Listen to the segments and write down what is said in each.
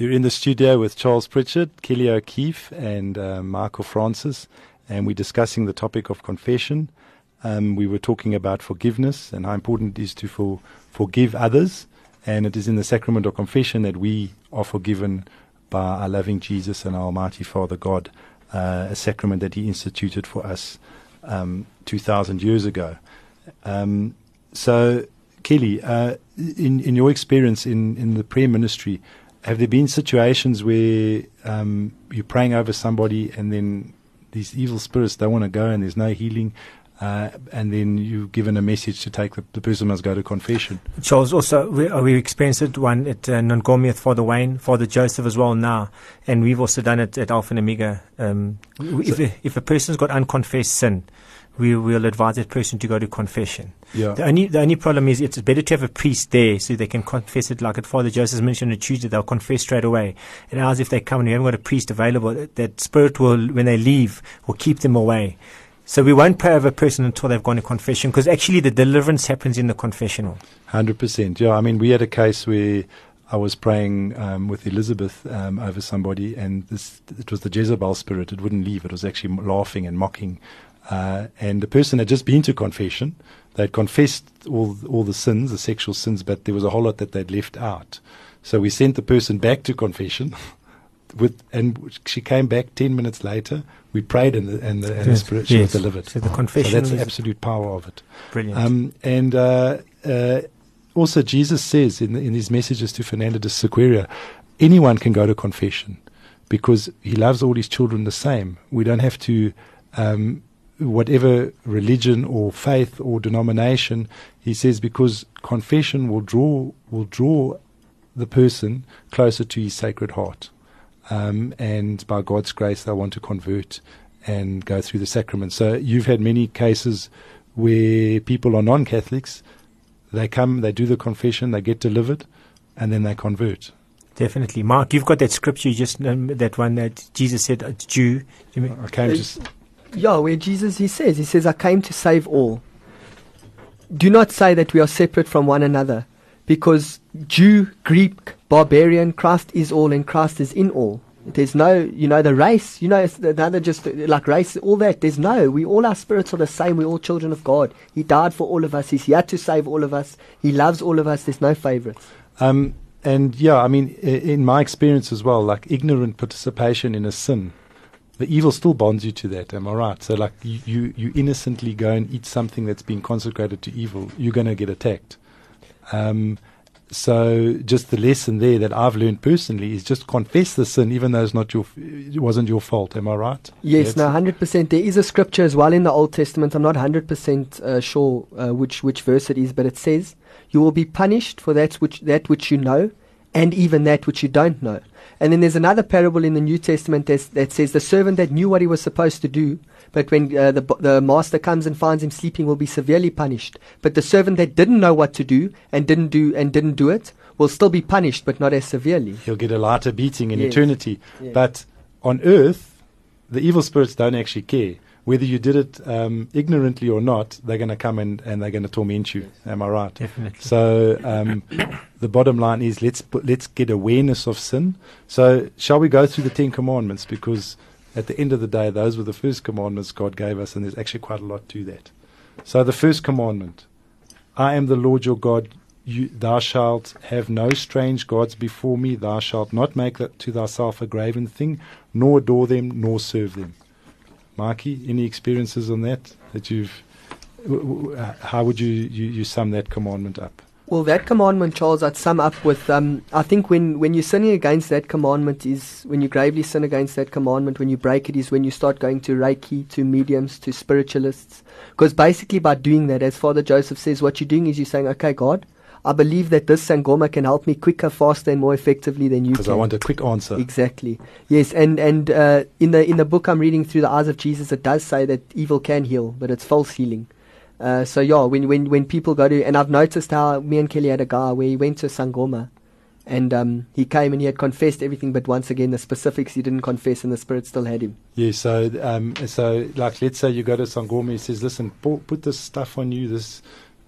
You're in the studio with Charles Pritchard, Kelly O'Keefe, and uh, Michael Francis, and we're discussing the topic of confession. Um, we were talking about forgiveness and how important it is to for, forgive others, and it is in the sacrament of confession that we are forgiven by our loving Jesus and our Almighty Father God, uh, a sacrament that He instituted for us um, 2,000 years ago. Um, so, Kelly, uh, in, in your experience in, in the prayer ministry, have there been situations where um, you're praying over somebody and then these evil spirits don't want to go and there's no healing? Uh, and then you've given a message to take the, the person must go to confession. Charles, also, we, uh, we experienced one at uh, Nongoma with Father Wayne, Father Joseph as well now, and we've also done it at Alpha and Omega. Um, so if, a, if a person's got unconfessed sin, we will advise that person to go to confession. Yeah. The only the only problem is it's better to have a priest there so they can confess it. Like at Father Joseph mentioned on Tuesday, they'll confess straight away. And ours, if they come and you haven't got a priest available, that spirit will, when they leave, will keep them away. So we won't pray over a person until they've gone to confession because actually the deliverance happens in the confessional. Hundred percent. Yeah. I mean, we had a case where. I was praying um, with Elizabeth um, over somebody, and this, it was the Jezebel spirit. It wouldn't leave. It was actually laughing and mocking uh, and the person had just been to confession. They'd confessed all all the sins, the sexual sins, but there was a whole lot that they'd left out. So we sent the person back to confession. With and she came back ten minutes later. We prayed and the, and the, and the spirit she yes. was delivered. So the confession. So that's the absolute power of it. Brilliant. Um, and uh, uh, also Jesus says in the, in his messages to Fernando de Sequeira, anyone can go to confession because he loves all his children the same. We don't have to um, whatever religion or faith or denomination, he says, because confession will draw will draw the person closer to his sacred heart. Um, and by God's grace, they want to convert and go through the sacrament. So you've had many cases where people are non-Catholics. They come, they do the confession, they get delivered, and then they convert. Definitely, Mark. You've got that scripture. You just um, that one that Jesus said, "A Jew." I came yeah, where Jesus he says, he says, I came to save all. Do not say that we are separate from one another, because Jew, Greek, barbarian, Christ is all and Christ is in all. There's no, you know, the race, you know, it's another just like race, all that. There's no, we all our spirits are the same. We're all children of God. He died for all of us. He's here to save all of us. He loves all of us. There's no favorites. Um, and yeah, I mean, in my experience as well, like ignorant participation in a sin the evil still bonds you to that. Am I right? So, like you, you, you innocently go and eat something that's been consecrated to evil, you're going to get attacked. Um, so, just the lesson there that I've learned personally is just confess the sin, even though it's not your, it wasn't your fault. Am I right? Yes, no, hundred percent. There is a scripture as well in the Old Testament. I'm not hundred percent uh, sure uh, which which verse it is, but it says, "You will be punished for that which that which you know, and even that which you don't know." And then there's another parable in the New Testament that says the servant that knew what he was supposed to do, but when uh, the, the master comes and finds him sleeping, will be severely punished. But the servant that didn't know what to do and didn't do and didn't do it will still be punished, but not as severely. He'll get a lighter beating in yes. eternity. Yes. But on earth, the evil spirits don't actually care whether you did it um, ignorantly or not, they're going to come and, and they're going to torment you. Am I right? Definitely. So um, the bottom line is let's put, let's get awareness of sin. So shall we go through the Ten Commandments because at the end of the day, those were the first commandments God gave us, and there's actually quite a lot to that. So the first commandment: I am the Lord your God. You, thou shalt have no strange gods before me. Thou shalt not make to thyself a graven thing, nor adore them, nor serve them. Mikey, any experiences on that that you've? How would you, you, you sum that commandment up? Well, that commandment, Charles, I'd sum up with um, I think when, when you're sinning against that commandment is when you gravely sin against that commandment, when you break it, is when you start going to Reiki, to mediums, to spiritualists. Because basically, by doing that, as Father Joseph says, what you're doing is you're saying, okay, God, I believe that this Sangoma can help me quicker, faster, and more effectively than you. Because I want a quick answer. Exactly. Yes, and and uh, in the in the book I'm reading through the eyes of Jesus, it does say that evil can heal, but it's false healing. Uh, so yeah, when when when people go to, and I've noticed how me and Kelly had a guy where he went to Sangoma, and um, he came and he had confessed everything, but once again the specifics he didn't confess, and the spirit still had him. Yeah. So um, so like let's say you go to Sangoma, he says, listen, put this stuff on you, this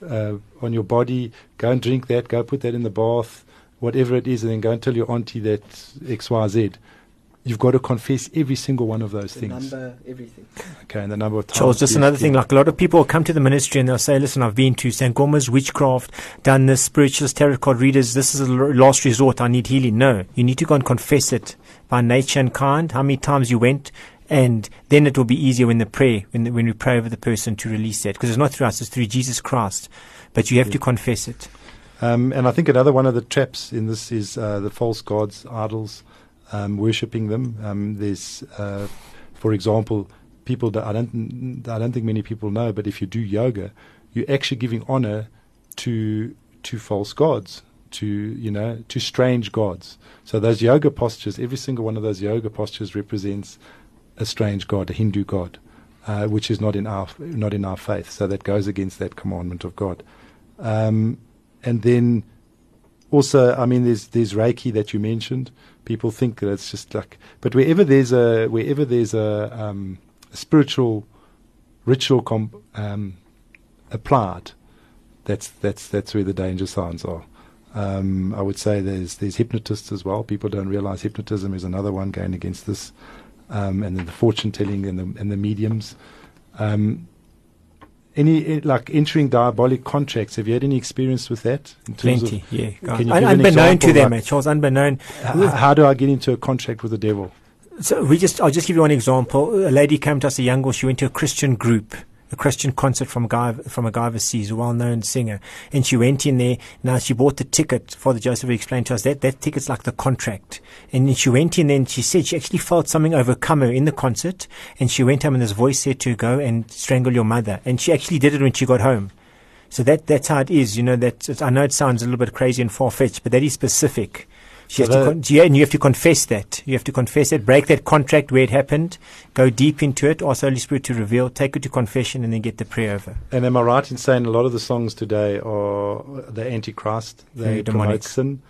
uh, on your body. Go and drink that. Go put that in the bath. whatever it is, and then go and tell your auntie that X, Y, Z. You've got to confess every single one of those The things. number, everything. Okay, and the number of times. Charles, just another been- thing, like a lot of people come to the ministry and they'll say, listen, I've been to Sangoma's witchcraft, done this, spiritualist tarot card readers, this is a last resort, I need healing. No, you need to go and confess it by nature and kind, how many times you went, and then it will be easier when the prayer, when, the, when we pray over the person to release that. Because it's not through us, it's through Jesus Christ. But you have to confess it. Um, and I think another one of the traps in this is uh, the false gods, idols, um, worshipping them. Um, there's, uh, for example, people that I don't, I don't think many people know, but if you do yoga, you're actually giving honor to to false gods, to you know, to strange gods. So those yoga postures, every single one of those yoga postures represents a strange god, a Hindu god, uh, which is not in our not in our faith. So that goes against that commandment of God. Um, and then also, I mean, there's there's Reiki that you mentioned. People think that it's just like, but wherever there's a wherever there's a, um, a spiritual ritual com- um, applied, that's that's that's where the danger signs are. Um, I would say there's there's hypnotists as well. People don't realize hypnotism is another one going against this, um, and then the fortune telling and the and the mediums. Um, any eh, like entering diabolic contracts? Have you had any experience with that? In terms of- Plenty, yeah. Can you Un- unbeknown to them, like- eh, Charles, unbeknown. H- how do I get into a contract with the devil? So we just, I'll just give you one example. A lady came to us, a young girl. She went to a Christian group, a Christian concert from guy from a guy overseas, a well-known singer, and she went in there. Now she bought the ticket. for Father Joseph explained to us that that ticket's like the contract. And then she went in and she said she actually felt something overcome her in the concert, and she went home and this voice said to "Go and strangle your mother." And she actually did it when she got home. So that that's how it is. You know that I know it sounds a little bit crazy and far fetched, but that is specific. She So has to con- yeah, and you have to confess that. You have to confess it, break that contract where it happened, go deep into it, ask the Holy Spirit to reveal, take it to confession, and then get the prayer over. And am I right in saying a lot of the songs today are the Antichrist? They Very promote demonic. sin,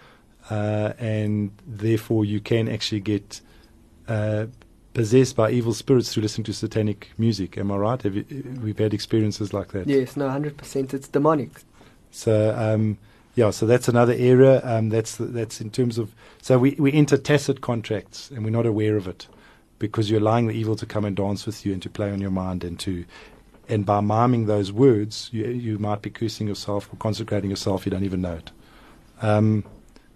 uh, and therefore you can actually get uh, possessed by evil spirits through listening to satanic music. Am I right? Have you, we've had experiences like that. Yes, no, hundred percent. It's demonic. So um, yeah, so that's another area. Um, that's that's in terms of so we we enter tacit contracts and we're not aware of it because you're allowing the evil to come and dance with you and to play on your mind and to and by miming those words, you you might be cursing yourself or consecrating yourself. You don't even know it. Um,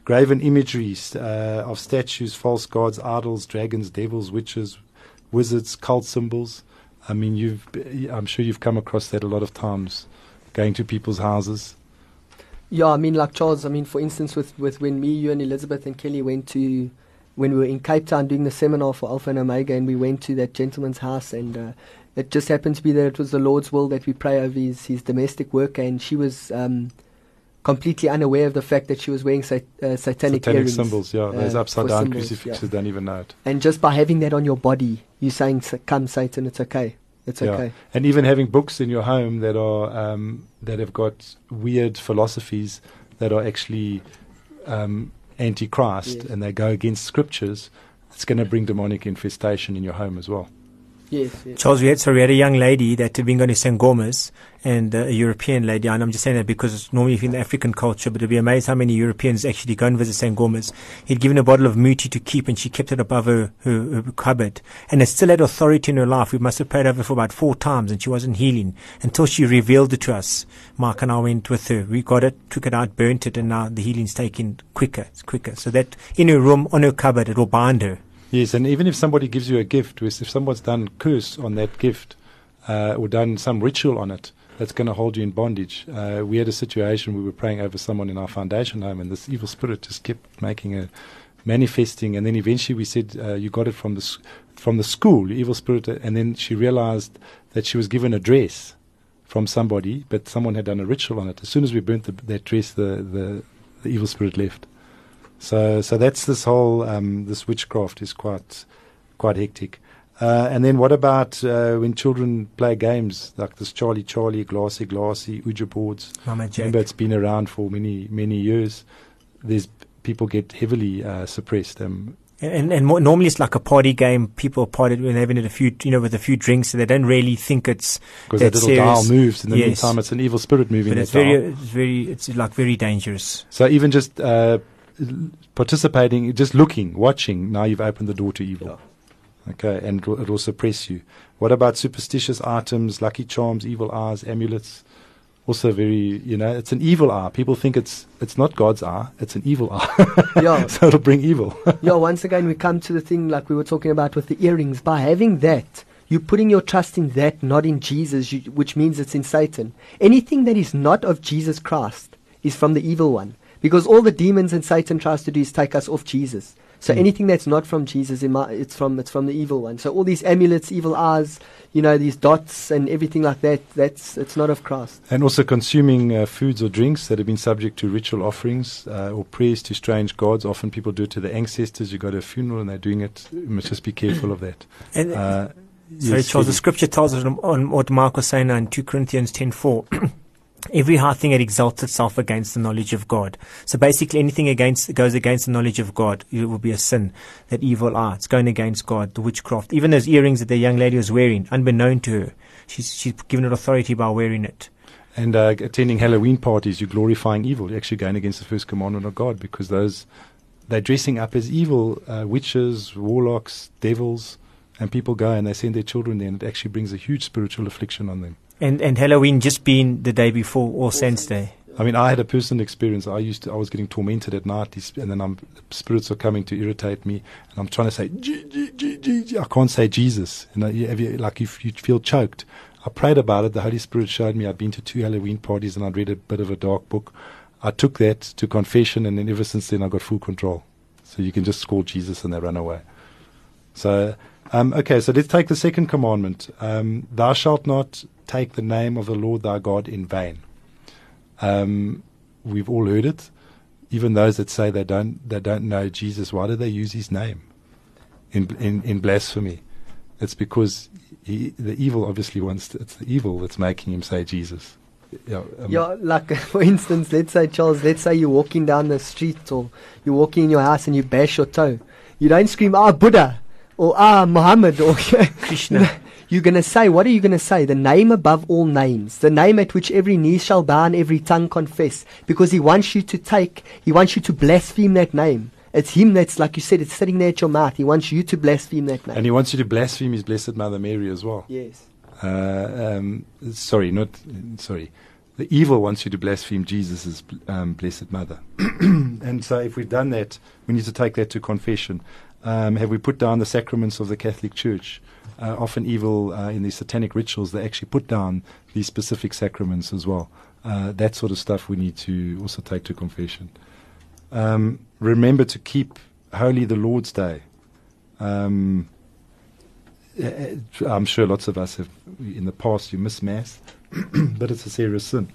graven imageries uh, of statues, false gods, idols, dragons, devils, witches, wizards, cult symbols. I mean, you've I'm sure you've come across that a lot of times, going to people's houses. Yeah, I mean, like Charles. I mean, for instance, with with when me, you, and Elizabeth and Kelly went to when we were in Cape Town doing the seminar for Alpha and Omega, and we went to that gentleman's house, and uh, it just happened to be that it was the Lord's will that we pray over his his domestic worker, and she was. Um, Completely unaware of the fact that she was wearing sat- uh, satanic, satanic earrings, symbols, yeah, those uh, upside down symbols, crucifixes yeah. don't even know it. And just by having that on your body, you're saying, "Come, Satan, it's okay, it's Yeah. okay." And even having books in your home that are um, that have got weird philosophies that are actually um, anti-Christ Yes. and they go against scriptures, it's going to bring demonic infestation in your home as well. Yes. Charles, we had, so we had a young lady that had been going to Sangomas and uh, a European lady, and I'm just saying that because normally in the African culture, but it'd be amazed how many Europeans actually go and visit Sangomas. He'd given a bottle of muti to keep, and she kept it above her, her, her cupboard. And it still had authority in her life. We must have prayed over for about four times, and she wasn't healing until she revealed it to us. Mark and I went with her. We got it, took it out, burnt it, and now the healing's taken quicker. It's quicker. So that in her room, on her cupboard, it will bind her. Yes, and even if somebody gives you a gift, if someone's done curse on that gift uh, or done some ritual on it, that's going to hold you in bondage. Uh, we had a situation we were praying over someone in our foundation home, and this evil spirit just kept making a manifesting, and then eventually we said, uh, "You got it from the from the school, evil spirit," and then she realized that she was given a dress from somebody, but someone had done a ritual on it. As soon as we burnt the, that dress, the, the the evil spirit left. So, so that's this whole um, this witchcraft is quite quite hectic. Uh, and then what about uh, when children play games like this Charlie Charlie, Glassy Glassy, Ouija boards? Mama Jack. Remember, it's been around for many many years. There's people get heavily uh, suppressed. Um, And and more, normally it's like a party game. People party when they're having a few, you know, with a few drinks, and they don't really think it's. because that That's little dial moves. In the Yes. meantime, it's an evil spirit moving But that it's very, dial. it's very, it's like very dangerous. So even just uh, participating, just looking, watching, now you've opened the door to evil. Okay, and it will, it will suppress you. What about superstitious items, lucky charms, evil eyes, amulets? Also, very you know, it's an evil eye. People think it's it's not God's eye; it's an evil eye. Yeah. so it'll bring evil. yeah, once again, we come to the thing like we were talking about with the earrings. By having that, you're putting your trust in that, not in Jesus, you, which means it's in Satan. Anything that is not of Jesus Christ is from the evil one. Because all the demons and Satan tries to do is take us off Jesus. So Mm. anything that's not from Jesus, it's from it's from the evil one. So all these amulets, evil eyes, you know, these dots and everything like that, that's it's not of Christ. And also consuming uh, foods or drinks that have been subject to ritual offerings uh, or prayers to strange gods. Often people do it to the ancestors. You go to a funeral and they're doing it. You must just be careful of that. And Uh, Sorry, yes, Charles, the scripture tells us on, on what Mark was saying in 2 Corinthians 10.4, every high thing that exalts itself against the knowledge of God. So basically anything against goes against the knowledge of God, it will be a sin. That evil eye, it's going against God, the witchcraft. Even those earrings that the young lady was wearing, unbeknown to her, she's, she's given it authority by wearing it. And uh, attending Halloween parties, you're glorifying evil. You're actually going against the first commandment of God because those they're dressing up as evil uh, witches, warlocks, devils, and people go and they send their children there, and it actually brings a huge spiritual affliction on them. And, and Halloween just being the day before All Saints Day. I mean, I had a personal experience. I used to, I was getting tormented at night, and then I'm, spirits are coming to irritate me, and I'm trying to say, G, G, G, G, G. I can't say Jesus. You know, you, have you, like if you feel choked. I prayed about it. The Holy Spirit showed me. I'd been to two Halloween parties, and I'd read a bit of a dark book. I took that to confession, and then ever since then, I got full control. So you can just call Jesus, and they run away. So, um, okay, so let's take the second commandment. Um, Thou shalt not take the name of the Lord thy God in vain. Um, we've all heard it. Even those that say they don't they don't know Jesus, why do they use his name in in, in blasphemy? It's because he, the evil obviously wants. To, it's the evil that's making him say Jesus. Yeah, um, Yeah, like for instance, let's say Charles, let's say you're walking down the street or you're walking in your house and you bash your toe. You don't scream, ah, Buddha, or ah, Muhammad, or Krishna. You're going to say, what are you going to say? The name above all names, the name at which every knee shall bow and every tongue confess, because he wants you to take, he wants you to blaspheme that name. It's him that's, like you said, it's sitting there at your mouth. He wants you to blaspheme that name. and he wants you to blaspheme his blessed Mother Mary as well. yes. Uh, um, sorry, not sorry. The evil wants you to blaspheme Jesus' um, blessed mother. and so, if we've done that, we need to take that to confession. Um, have we put down the sacraments of the Catholic Church? Uh, often, evil uh, in these satanic rituals, they actually put down these specific sacraments as well. Uh, that sort of stuff we need to also take to confession. Um, remember to keep holy the Lord's Day. Um, uh, I'm sure lots of us have, in the past, you miss Mass, but it's a serious sin.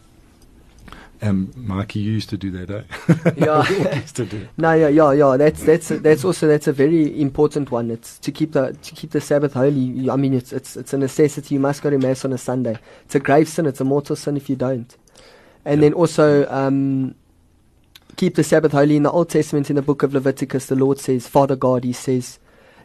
Um, Mikey, you used to do that, eh? Yeah. Used to do. No, yeah, yeah, yeah. That's that's that's also that's a very important one. It's to keep the to keep the Sabbath holy. I mean, it's it's it's a necessity. You must go to mass on a Sunday. It's a grave sin. It's a mortal sin if you don't. And Yeah. then also um, keep the Sabbath holy. In the Old Testament, in the book of Leviticus, the Lord says, "Father God," He says,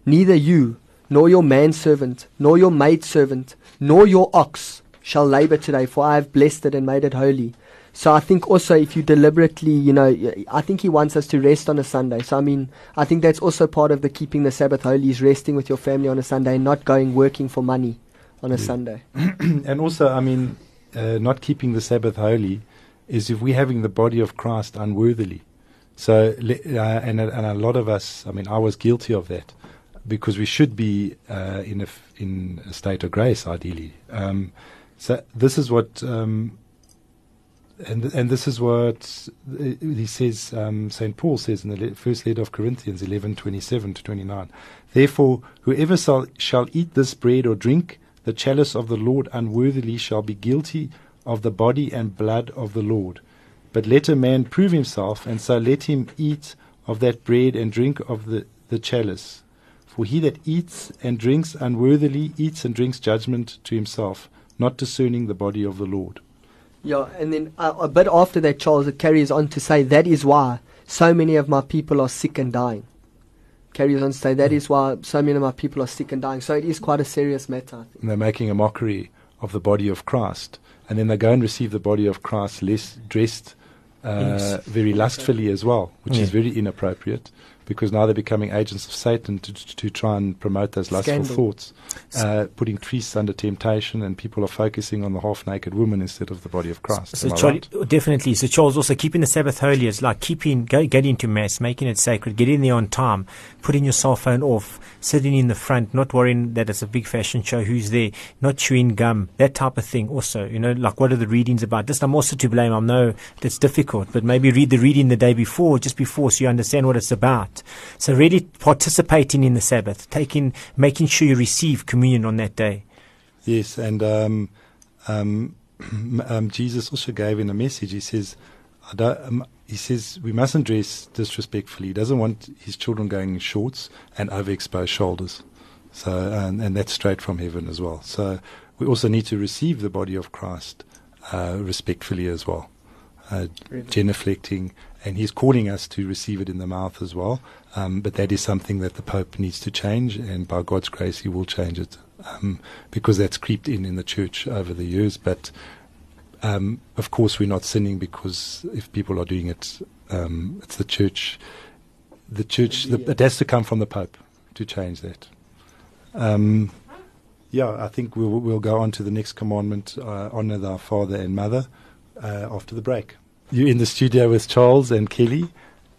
"Neither you nor your manservant, nor your maidservant, nor your ox shall labor today, for I have blessed it and made it holy." So I think also if you deliberately, you know, I think he wants us to rest on a Sunday. So I mean, I think that's also part of the keeping the Sabbath holy is resting with your family on a Sunday and not going working for money on a Yeah. Sunday. and also, I mean, uh, not keeping the Sabbath holy is if we're having the body of Christ unworthily. So, uh, and, a- and a lot of us, I mean, I was guilty of that because we should be uh, in, a f- in a state of grace, ideally. Um, so, this is what, um, and, and this is what uh, he says, um, St. Paul says in the first letter of Corinthians eleven twenty seven to 29. Therefore, whoever shall, shall eat this bread or drink the chalice of the Lord unworthily shall be guilty of the body and blood of the Lord. But let a man prove himself, and so let him eat of that bread and drink of the, the chalice. For he that eats and drinks unworthily eats and drinks judgment to himself, not discerning the body of the Lord. Yeah, and then uh, a bit after that, Charles, it carries on to say that is why so many of my people are sick and dying. Carries on to say that is why so many of my people are sick and dying. So it is quite a serious matter. And they're making a mockery of the body of Christ. And then they go and receive the body of Christ less dressed uh, very lustfully as well, which is very inappropriate because now they're becoming agents of Satan to, to, to try and promote those lustful Scandal. thoughts, uh, putting priests under temptation, and people are focusing on the half-naked woman instead of the body of Christ. So Charlie, right? definitely. So Charles, also keeping the Sabbath holy is like keeping, go, getting to mass, making it sacred, getting there on time, putting your cell phone off, sitting in the front, not worrying that it's a big fashion show, who's there, not chewing gum, that type of thing. Also, you know, like what are the readings about? This, I'm also to blame. I know that's difficult, but maybe read the reading the day before, just before, so you understand what it's about. So really participating in the Sabbath, taking, making sure you receive communion on that day. Yes, and um, um, um, Jesus also gave in a message. He says, I don't, um, he says we mustn't dress disrespectfully. He doesn't want his children going in shorts and overexposed shoulders. So, and, and that's straight from heaven as well. So, we also need to receive the body of Christ uh, respectfully as well, uh, genuflecting, and he's calling us to receive it in the mouth as well. Um, but that is something that the Pope needs to change, and by God's grace, he will change it um, because that's creeped in in the church over the years. But um, of course, we're not sinning because if people are doing it, um, it's the church. The church, the, it has to come from the Pope to change that. Um, yeah, I think we'll, we'll go on to the next commandment uh, honor thy father and mother uh, after the break. You're in the studio with Charles and Kelly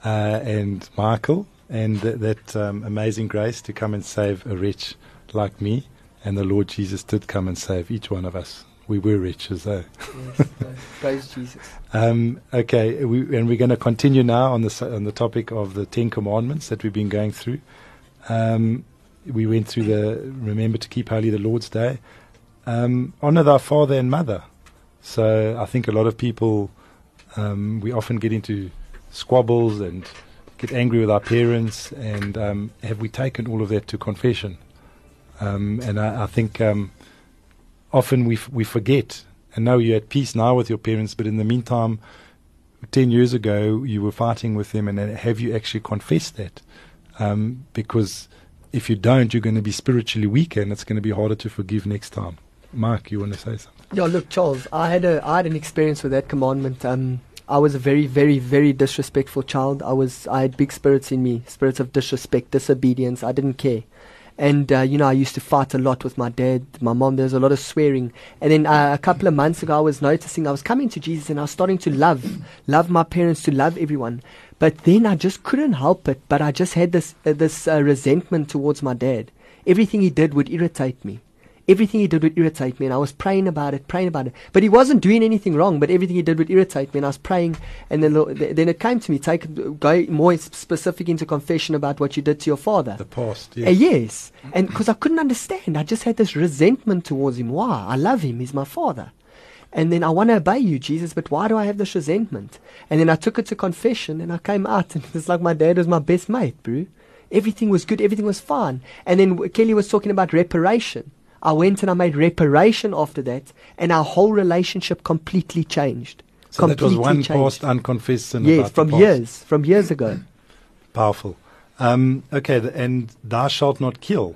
uh, and Michael and th- that um, amazing grace to come and save a wretch like me. And the Lord Jesus did come and save each one of us. We were wretches, though. Yes, praise Jesus. Um, okay, we, and we're going to continue now on the on the topic of the Ten Commandments that we've been going through. Um, we went through the remember to keep holy the Lord's Day, um, honor thy father and mother. So I think a lot of people um, we often get into squabbles and get angry with our parents, and um, have we taken all of that to confession? Um, and I, I think um, often we f- we forget and know you're at peace now with your parents, but in the meantime, 10 years ago, you were fighting with them, and have you actually confessed that? Um, because if you don't, you're going to be spiritually weaker, and it's going to be harder to forgive next time. Mark, you want to say something? Yeah, look, Charles, I had a I had an experience with that commandment. Um, I was a very, very, very disrespectful child. I was I had big spirits in me, spirits of disrespect, disobedience. I didn't care, and uh, you know I used to fight a lot with my dad, my mom. There was a lot of swearing, and then uh, a couple of months ago, I was noticing I was coming to Jesus, and I was starting to love, love my parents, to love everyone. But then I just couldn't help it. But I just had this uh, this uh, resentment towards my dad. Everything he did would irritate me everything he did would irritate me, and I was praying about it, praying about it. But he wasn't doing anything wrong, but everything he did would irritate me, and I was praying, and then then it came to me, take go more specific into confession about what you did to your father. The past, Uh, yes. yes, and because I couldn't understand, I just had this resentment towards him. Why? I love him; he's my father. And then I want to obey you, Jesus, but why do I have this resentment? And then I took it to confession, and I came out, and it's like my dad was my best mate, bro. Everything was good, everything was fine. And then Kelly was talking about reparation. I went and I made reparation after that, and our whole relationship completely changed. So that was one changed. past unconfessed sin. Yes, from years, from years ago. Powerful. Um, okay, and thou shalt not kill.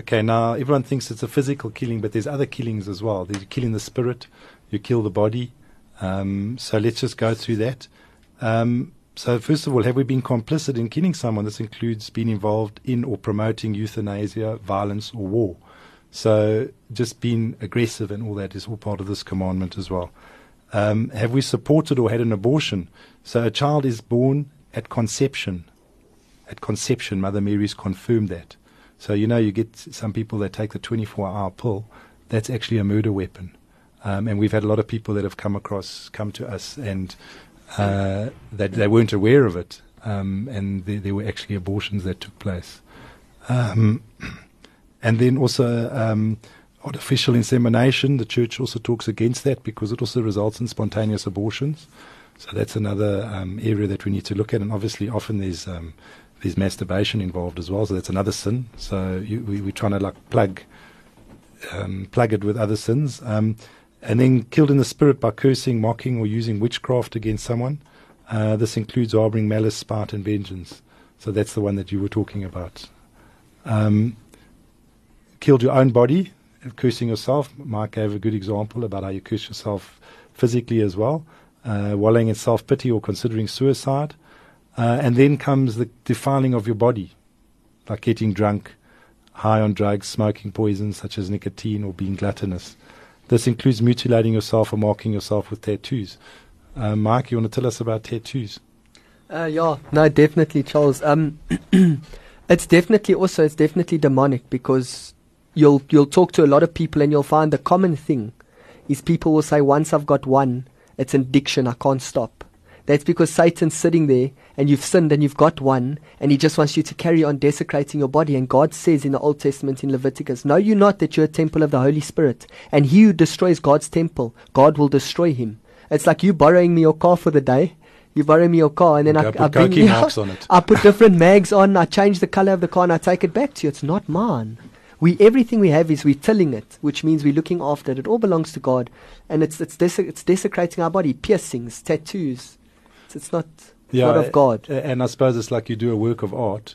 Okay, now everyone thinks it's a physical killing, but there's other killings as well. There's killing the spirit, you kill the body. Um, so let's just go through that. Um, so first of all, have we been complicit in killing someone? This includes being involved in or promoting euthanasia, violence, or war. So just being aggressive and all that is all part of this commandment as well. Um, have we supported or had an abortion? So a child is born at conception. At conception, Mother Mary's confirmed that. So you know, you get some people that take the 24-hour pill. That's actually a murder weapon, um, and we've had a lot of people that have come across, come to us, and uh, that they weren't aware of it, um, and there, there were actually abortions that took place. And then also um, artificial insemination. The church also talks against that because it also results in spontaneous abortions. So that's another um, area that we need to look at. And obviously, often there's um, there's masturbation involved as well. So that's another sin. So you, we, we're trying to like plug um, plug it with other sins. Um, and then killed in the spirit by cursing, mocking, or using witchcraft against someone. Uh, this includes harboring malice, spite, and vengeance. So that's the one that you were talking about. Um, killed your own body, cursing yourself. Mark gave a good example about how you curse yourself physically as well. uh, wallowing in self pity or considering suicide. Uh, and then comes the defiling of your body, like getting drunk, high on drugs, smoking poisons such as nicotine, or being gluttonous. This includes mutilating yourself or marking yourself with tattoos. Uh, Mike, you want to tell us about tattoos? Uh, yeah, no, definitely, Charles. Um, it's definitely also it's definitely demonic because you'll you'll talk to a lot of people and you'll find the common thing is people will say once I've got one, it's an addiction. I can't stop. That's because Satan's sitting there and you've sinned and you've got one and he just wants you to carry on desecrating your body. And God says in the Old Testament in Leviticus, Know you not that you're a temple of the Holy Spirit? And he who destroys God's temple, God will destroy him. It's like you borrowing me your car for the day. You borrow me your car and then Okay, I, put I bring kokie marks on it. I put different mags on, I change the color of the car and I take it back to you. It's not mine. We everything we have is we're tilling it, which means we're looking after it. It all belongs to God, and it's it's, dese- it's desecrating our body. Piercings, tattoos. It's, it's not not of God. And I suppose it's like you do a work of art.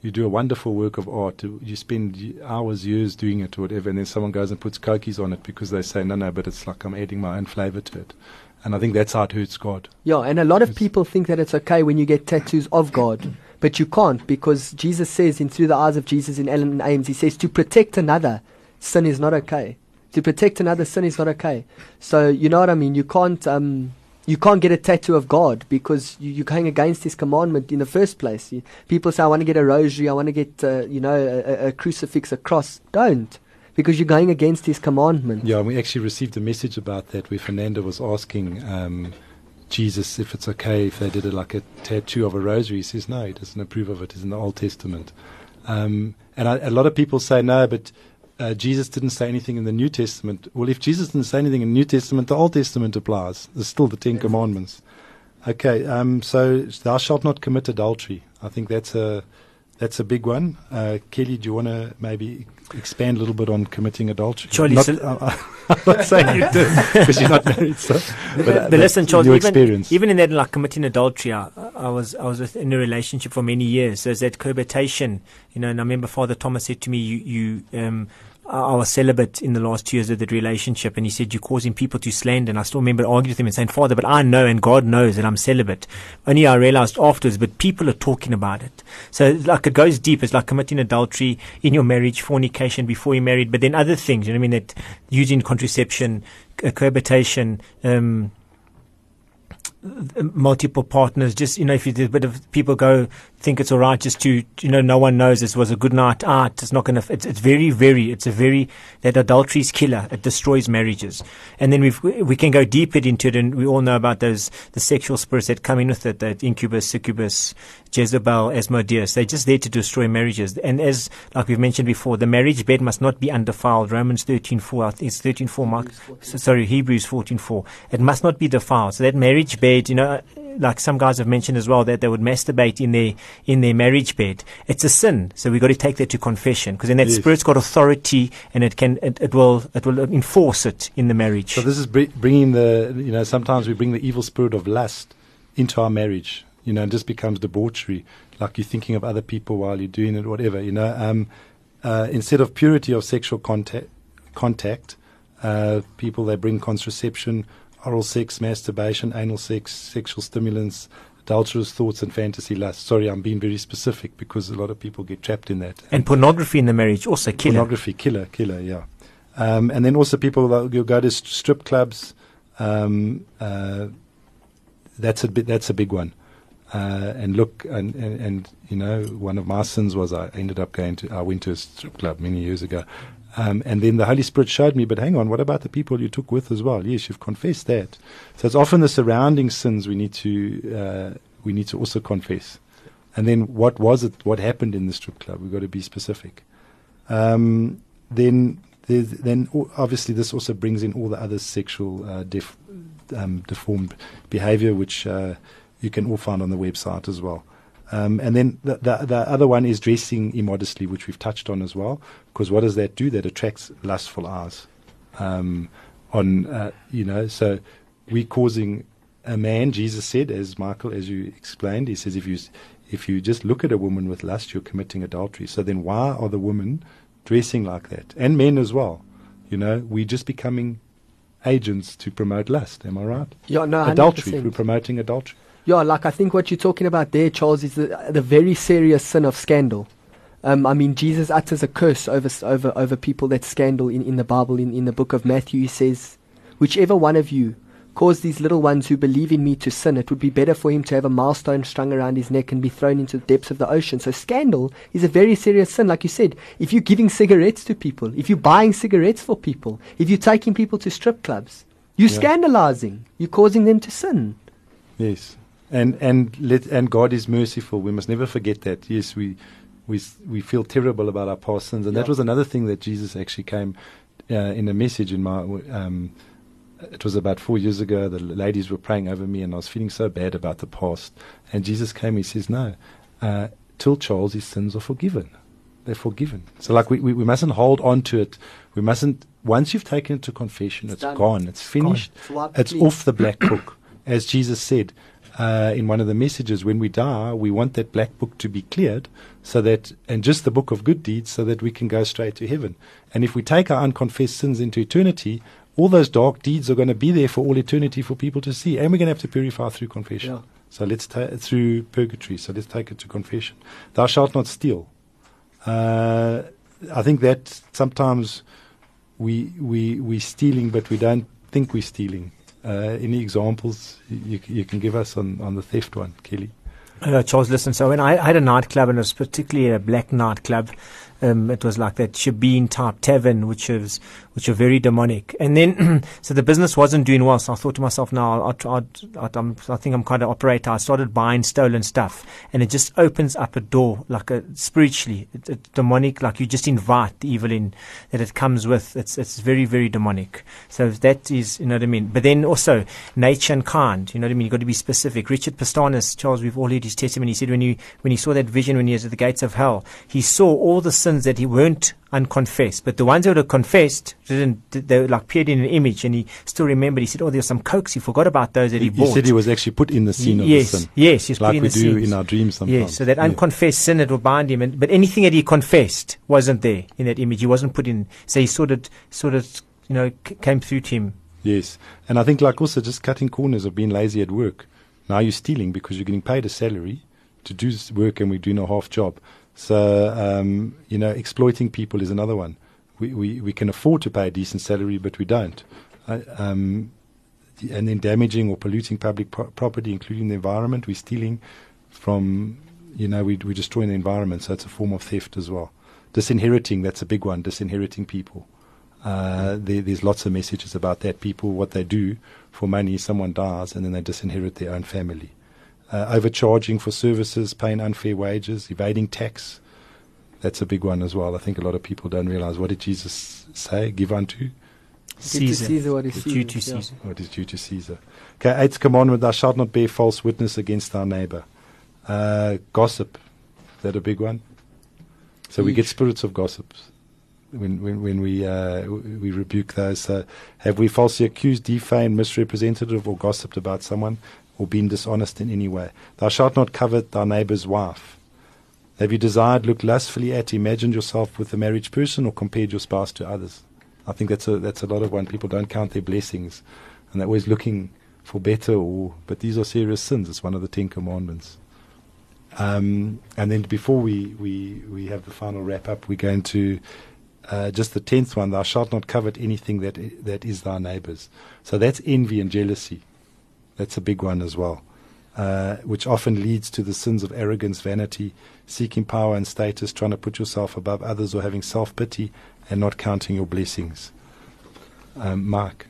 You do a wonderful work of art. You spend hours, years doing it or whatever, and then someone goes and puts kokies on it because they say, no, no, but it's like I'm adding my own flavor to it. And I think that's how it hurts God. Yeah, and a lot of people think that it's okay when you get tattoos of God, but you can't because Jesus says in Through the Eyes of Jesus in Ellen and Ames, he says to protect another, sin is not okay. To protect another, sin is not okay. So you know what I mean. You can't um, you can't get a tattoo of God because you, you're going against His commandment in the first place. You, people say, "I want to get a rosary, I want to get uh, you know a, a- a crucifix, a cross." Don't, because you're going against His commandment. Yeah, we actually received a message about that where Fernanda was asking um, Jesus if it's okay if they did it like a tattoo of a rosary. He says no, he doesn't approve of it. It's in the Old Testament. Um, and I, a lot of people say no, but uh, Jesus didn't say anything in the New Testament. Well, if Jesus didn't say anything in the New Testament, the Old Testament applies. There's still the Ten Commandments. Okay, um, so thou shalt not commit adultery. I think that's a that's a big one. Uh, Kelly, do you want to maybe expand a little bit on committing adultery? Charlie, not, uh, I'm not saying you do because you're not married, so. But, uh, but listen, Charles, your even, experience. even in that, like committing adultery, I, I was I was with, in a relationship for many years. There's that cohabitation, you know. And I remember Father Thomas said to me, "You, you, um, I was celibate in the last two years of that relationship," and he said, "You're causing people to slander." And I still remember arguing with him and saying, "Father, but I know, and God knows that I'm celibate." Only I realized afterwards, but people are talking about it. So like it goes deep. It's like committing adultery in your marriage, fornication before you're married, but then other things. You know what I mean? That using contraception, cohabitation. Um, multiple partners. Just you know, if you did a bit of people go think it's all right, just to you know, no one knows this was a good night out. It's not going to. It's, it's very, very. It's a very that adultery is killer. It destroys marriages. And then we've we can go deeper into it, and we all know about those the sexual spirits that come in with it. That incubus, succubus, Jezebel, Asmodeus. They're just there to destroy marriages. And as like we've mentioned before, the marriage bed must not be undefiled. Romans thirteen four. I think it's thirteen four. Mark. So, sorry, Hebrews fourteen four. It must not be defiled. So that marriage bed, you know, uh, like some guys have mentioned as well, that they would masturbate in their in their marriage bed. It's a sin. So we've got to take that to confession because then that Yes. spirit's got authority and it can it, it will it will enforce it in the marriage. So this is bringing the, you know, sometimes we bring the evil spirit of lust into our marriage, you know, and just becomes debauchery, like you're thinking of other people while you're doing it, whatever, you know. Um, uh, instead of purity of sexual contact, contact uh, people they bring contraception, oral sex, masturbation, anal sex, sexual stimulants, adulterous thoughts, and fantasy lust. Sorry, I'm being very specific because a lot of people get trapped in that. and pornography in the marriage also killer. Pornography, killer, killer, yeah. Um, and then also people that go to strip clubs. Um, uh, that's a bit, that's a big one. Uh, and look, and, and, and you know, one of my sins was I ended up going to, I went to a strip club many years ago. Um, and then the Holy Spirit showed me, but hang on, what about the people you took with as well? Yes, you've confessed that. So it's often the surrounding sins we need to, uh, we need to also confess. And then what was it, what happened in the strip club? We've got to be specific. Um, then, then obviously this also brings in all the other sexual uh, def, um, deformed behavior, which uh, you can all find on the website as well. Um, and then the, the, the other one is dressing immodestly, which we've touched on as well. Because what does that do? That attracts lustful eyes. Um, on uh, you know, so we're causing a man. Jesus said, as Michael, as you explained, he says, if you if you just look at a woman with lust, you're committing adultery. So then, why are the women dressing like that, and men as well? You know, we're just becoming agents to promote lust. Am I right? Yeah, no, adultery. 100%. We're promoting adultery. Yeah, like I think what you're talking about there, Charles, is the, the very serious sin of scandal. Um, I mean, Jesus utters a curse over over over people that scandal in, in the Bible. In, in the book of Matthew, he says, "Whichever one of you cause these little ones who believe in me to sin, it would be better for him to have a milestone strung around his neck and be thrown into the depths of the ocean." So, scandal is a very serious sin. Like you said, if you're giving cigarettes to people, if you're buying cigarettes for people, if you're taking people to strip clubs, you're Yeah. scandalizing. You're causing them to sin. Yes, and and let and God is merciful. We must never forget that. Yes, we we we feel terrible about our past sins, and that was another thing that Jesus actually came uh, in a message in my. Um, it was about four years ago. The ladies were praying over me, and I was feeling so bad about the past. And Jesus came. He says, "No, uh, till Charles, his sins are forgiven. They're forgiven. So, like we, we, we mustn't hold on to it. We mustn't. Once you've taken it to confession, It's it's, gone. It's finished. It's It's off the black book, as Jesus said uh, in one of the messages. When we die, we want that black book to be cleared, so that and just the book of good deeds, so that we can go straight to heaven. And if we take our unconfessed sins into eternity, all those dark deeds are going to be there for all eternity for people to see, and we're going to have to purify through confession. Yeah. So let's ta- through purgatory. So let's take it to confession. Thou shalt not steal. Uh, I think that sometimes we we we stealing, but we don't think we're stealing. Uh, any examples you, you can give us on, on the theft one, Kelly? Uh, Charles, listen. So when I, I had a nightclub, and it was particularly a black nightclub, um, it was like that shebeen type tavern, which was which are very demonic. And then, so the business wasn't doing well. So I thought to myself, now I'll, I'll, I'm, I think I'm kind of operator. I started buying stolen stuff, and it just opens up a door, like a spiritually, it, it's demonic. Like you just invite the evil in that it comes with. It's it's very very demonic. So that is, you know what I mean. But then also nature and kind. You know what I mean. You have got to be specific. Richard Pastanis, Charles, we've all heard his testimony. He said when he when he saw that vision when he was at the gates of hell, he saw all the sins that he weren't unconfessed, but the ones that were confessed didn't. They were like appeared in an image, and he still remembered. He said, "Oh, there's some cokes." He forgot about those that he, He, bought. said he was actually put in the scene of yes, the sin, yes, he put like in we the do scenes. in our dreams sometimes. Yes, so that unconfessed sin that will bind him, and, but anything that he confessed wasn't there in that image. He wasn't put in. So he sort of, sort of, you know, c- came through to him. Yes, and I think like also just cutting corners of being lazy at work. Now you're stealing because you're getting paid a salary to do s- work, and we're doing a half job. So um, you know, exploiting people is another one. We, we we can afford to pay a decent salary, but we don't. Uh, um, and then damaging or polluting public pro- property, including the environment, we're stealing from. You know, we we're destroying the environment, so it's a form of theft as well. Disinheriting, that's a big one. Disinheriting people. Uh, there, there's lots of messages about that. People, what they do for money, someone dies and then they disinherit their own family. Uh, overcharging for services, paying unfair wages, evading tax. That's a big one as well. I think a lot of people don't realize what did Jesus say? Give unto Caesar, Caesar what is It's due to Caesar's, yeah. Caesar. what is due to Caesar. Okay, eighth commandment: Thou shalt not bear false witness against thy neighbor. Uh, gossip, is that a big one? So we get spirits of gossips when when, when we uh, we rebuke those. So have we falsely accused, defamed, misrepresented, or gossiped about someone, or been dishonest in any way? Thou shalt not covet thy neighbor's wife. Have you desired, looked lustfully at, imagined yourself with a married person, or compared your spouse to others? I think that's a that's a lot of one. People don't count their blessings, and they're always looking for better. Or but these are serious sins. It's one of the Ten Commandments. Um, and then before we, we we have the final wrap up, we're going to uh, just the tenth one. Thou shalt not covet anything that that is thy neighbour's. So that's envy and jealousy. That's a big one as well, uh, which often leads to the sins of arrogance, vanity, seeking power and status, trying to put yourself above others, or having self pity and not counting your blessings. Um, Mark.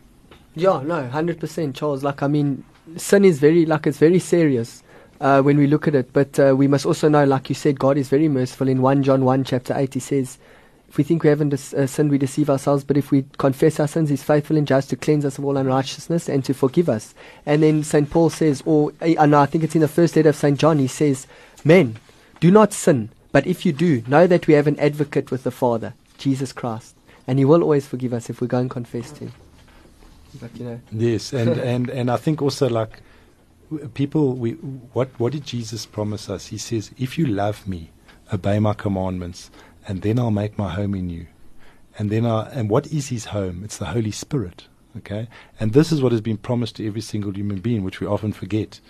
Yeah, no, hundred percent, Charles. Like, I mean, sin is very like it's very serious uh, when we look at it. But uh, we must also know, like you said, God is very merciful. In one John one chapter eight, He says, "If we think we haven't uh, sinned, we deceive ourselves. But if we confess our sins, He's faithful and just to cleanse us of all unrighteousness and to forgive us." And then Saint Paul says, or uh, no, I think it's in the first letter of Saint John. He says, "Men, do not sin. But if you do, know that we have an advocate with the Father, Jesus Christ, and He will always forgive us if we go and confess to Him." But you know. Yes, and, and, and I think also like people, we what what did Jesus promise us? He says, "If you love me, obey my commandments, and then I'll make my home in you." And then I, and what is His home? It's the Holy Spirit. Okay? And this is what has been promised to every single human being, which we often forget.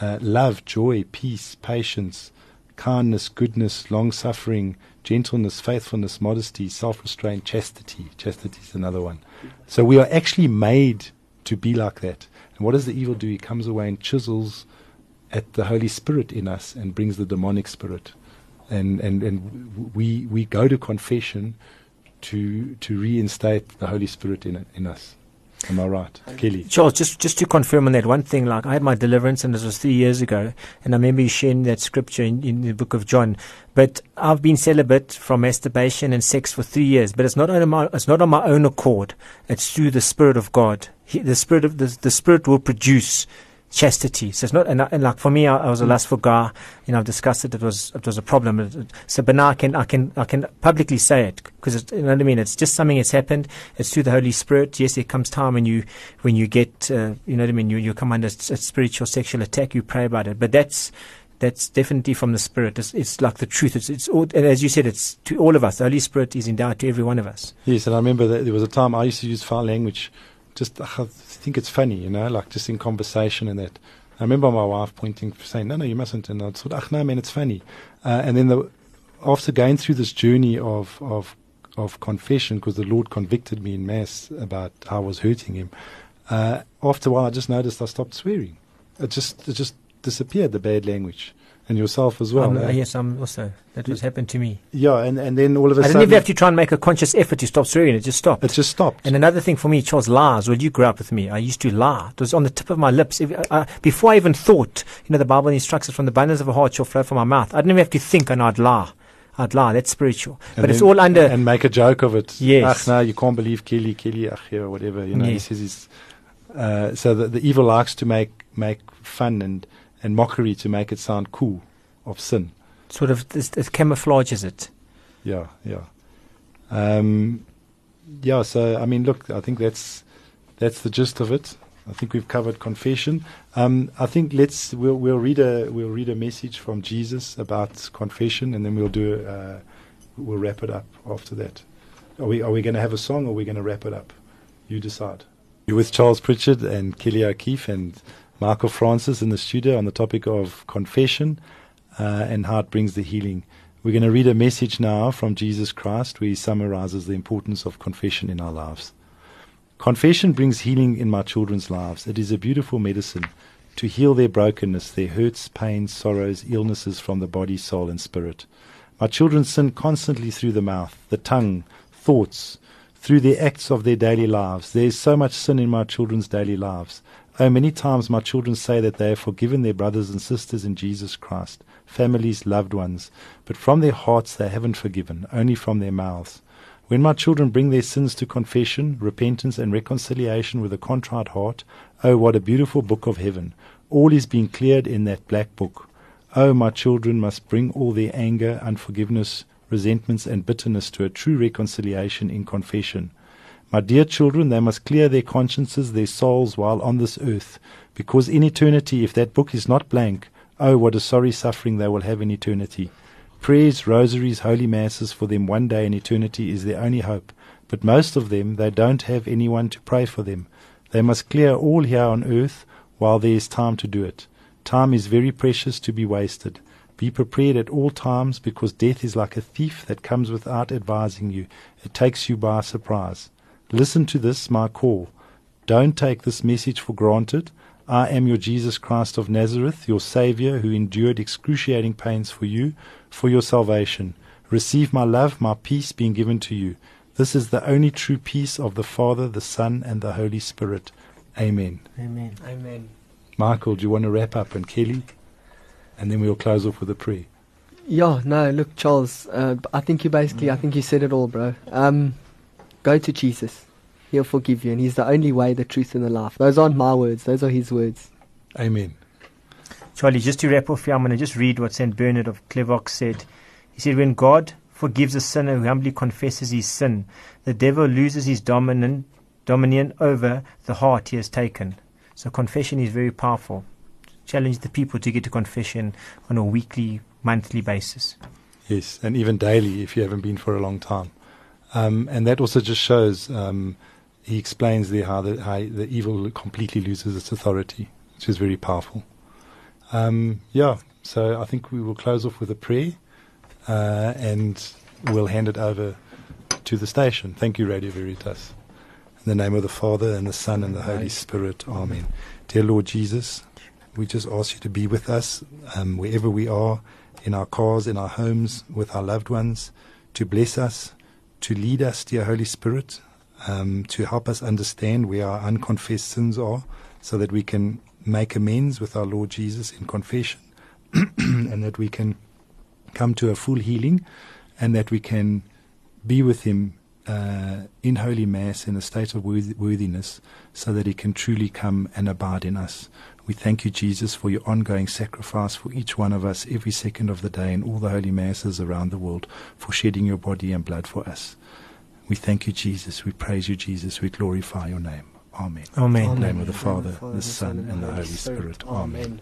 Uh, love, joy, peace, patience, kindness, goodness, long suffering, gentleness, faithfulness, modesty, self restraint, chastity. Chastity is another one. So we are actually made to be like that. And what does the evil do? He comes away and chisels at the Holy Spirit in us and brings the demonic spirit. And, and, and we, we go to confession to, to reinstate the Holy Spirit in, in us. Am I right, Kelly? Charles, just just to confirm on that one thing, like I had my deliverance, and this was three years ago, and I remember you sharing that scripture in, in the book of John. But I've been celibate from masturbation and sex for three years, but it's not on my it's not on my own accord. It's through the Spirit of God. He, the Spirit of the, the Spirit will produce chastity. So it's not, and, and like for me, I, I, was a lustful guy. You know, I've discussed it. It was, it was a problem. So, but now I can, I can, I can publicly say it because you know what I mean. It's just something that's happened. It's through the Holy Spirit. Yes, there comes time when you, when you get, uh, you know what I mean. You, you come under a spiritual sexual attack. You pray about it, but that's. That's definitely from the Spirit. It's, it's like the truth. It's, it's all, and as you said, it's to all of us. The Holy Spirit is endowed to every one of us. Yes, and I remember that there was a time I used to use foul language just I think it's funny, you know, like just in conversation and that. I remember my wife pointing, saying, "No, no, you mustn't." And I thought, "Ach, no, man, it's funny." Uh, and then the, after going through this journey of of of confession, because the Lord convicted me in mass about how I was hurting Him. Uh, after a while, I just noticed I stopped swearing. It just it just disappeared the bad language and yourself as well. Um, eh? Yes, I'm also. That was happened to me. Yeah, and, and then all of a I sudden. I didn't even have to try and make a conscious effort to stop swearing. It just stopped. It just stopped. And another thing for me, Charles, lies. Well, you grew up with me. I used to lie. It was on the tip of my lips. If, uh, before I even thought, you know, the Bible instructs us from the abundance of a heart shall flow from my mouth. I didn't even have to think and I'd lie. I'd lie. That's spiritual. And but it's all under. And make a joke of it. Yes. Ach, no, you can't believe Kelly, Kelly, ach, yeah, whatever. You know, yes. he says he's. Uh, so the, the evil likes to make, make fun and, and mockery to make it sound cool of sin sort of it camouflages it. Yeah, yeah, um, yeah. So I mean, look, I think that's that's the gist of it. I think we've covered confession. Um, I think let's we'll we'll read a we'll read a message from Jesus about confession, and then we'll do uh, we'll wrap it up after that. Are we are we going to have a song, or are we going to wrap it up? You decide. You're with Charles Pritchard and Kelly O'Keefe and Michael Francis in the studio on the topic of confession uh, and how it brings the healing. We're going to read a message now from Jesus Christ where he summarizes the importance of confession in our lives. Confession brings healing in my children's lives. It is a beautiful medicine to heal their brokenness, their hurts, pains, sorrows, illnesses from the body, soul, and spirit. My children sin constantly through the mouth, the tongue, thoughts, through the acts of their daily lives. There is so much sin in my children's daily lives. Oh, many times my children say that they have forgiven their brothers and sisters in Jesus Christ families, loved ones, but from their hearts they haven't forgiven, only from their mouths. When my children bring their sins to confession, repentance, and reconciliation with a contrite heart, oh, what a beautiful book of heaven! All is being cleared in that black book. Oh, my children must bring all their anger, unforgiveness, resentments, and bitterness to a true reconciliation in confession. My dear children, they must clear their consciences, their souls while on this earth, because in eternity, if that book is not blank, Oh, what a sorry suffering they will have in eternity. Prayers, rosaries, holy masses for them one day in eternity is their only hope. But most of them, they don't have anyone to pray for them. They must clear all here on earth while there is time to do it. Time is very precious to be wasted. Be prepared at all times because death is like a thief that comes without advising you. It takes you by surprise. Listen to this, my call. Don't take this message for granted. I am your Jesus Christ of Nazareth, your Saviour, who endured excruciating pains for you, for your salvation. Receive my love, my peace being given to you. This is the only true peace of the Father, the Son, and the Holy Spirit. Amen. Amen. Amen. Michael, do you want to wrap up? And Kelly? And then we'll close off with a prayer. Yeah, no, look, Charles, uh, I think you basically, I think you said it all, bro. Um, go to Jesus. He'll forgive you, and He's the only way, the truth, and the life. Those aren't my words; those are His words. Amen. Charlie, just to wrap off here, I'm going to just read what Saint Bernard of Clairvaux said. He said, "When God forgives a sinner who humbly confesses his sin, the devil loses his dominant dominion over the heart he has taken. So confession is very powerful. Challenge the people to get to confession on a weekly, monthly basis. Yes, and even daily if you haven't been for a long time. Um, and that also just shows um, he explains there how the, how the evil completely loses its authority, which is very powerful. Um, yeah, so I think we will close off with a prayer uh, and we'll hand it over to the station. Thank you, Radio Veritas. In the name of the Father, and the Son, and the Holy Spirit. Amen. Dear Lord Jesus, we just ask you to be with us um, wherever we are, in our cars, in our homes, with our loved ones, to bless us, to lead us, dear Holy Spirit, um, to help us understand where our unconfessed sins are, so that we can make amends with our Lord Jesus in confession, and that we can come to a full healing, and that we can be with Him uh, in Holy Mass in a state of worth- worthiness, so that He can truly come and abide in us. We thank you, Jesus, for your ongoing sacrifice for each one of us every second of the day in all the holy masses around the world, for shedding your body and blood for us. We thank you, Jesus. We praise you, Jesus. We glorify your name. Amen. Amen. In the name of the Father, the Son, and the Holy Spirit. Amen.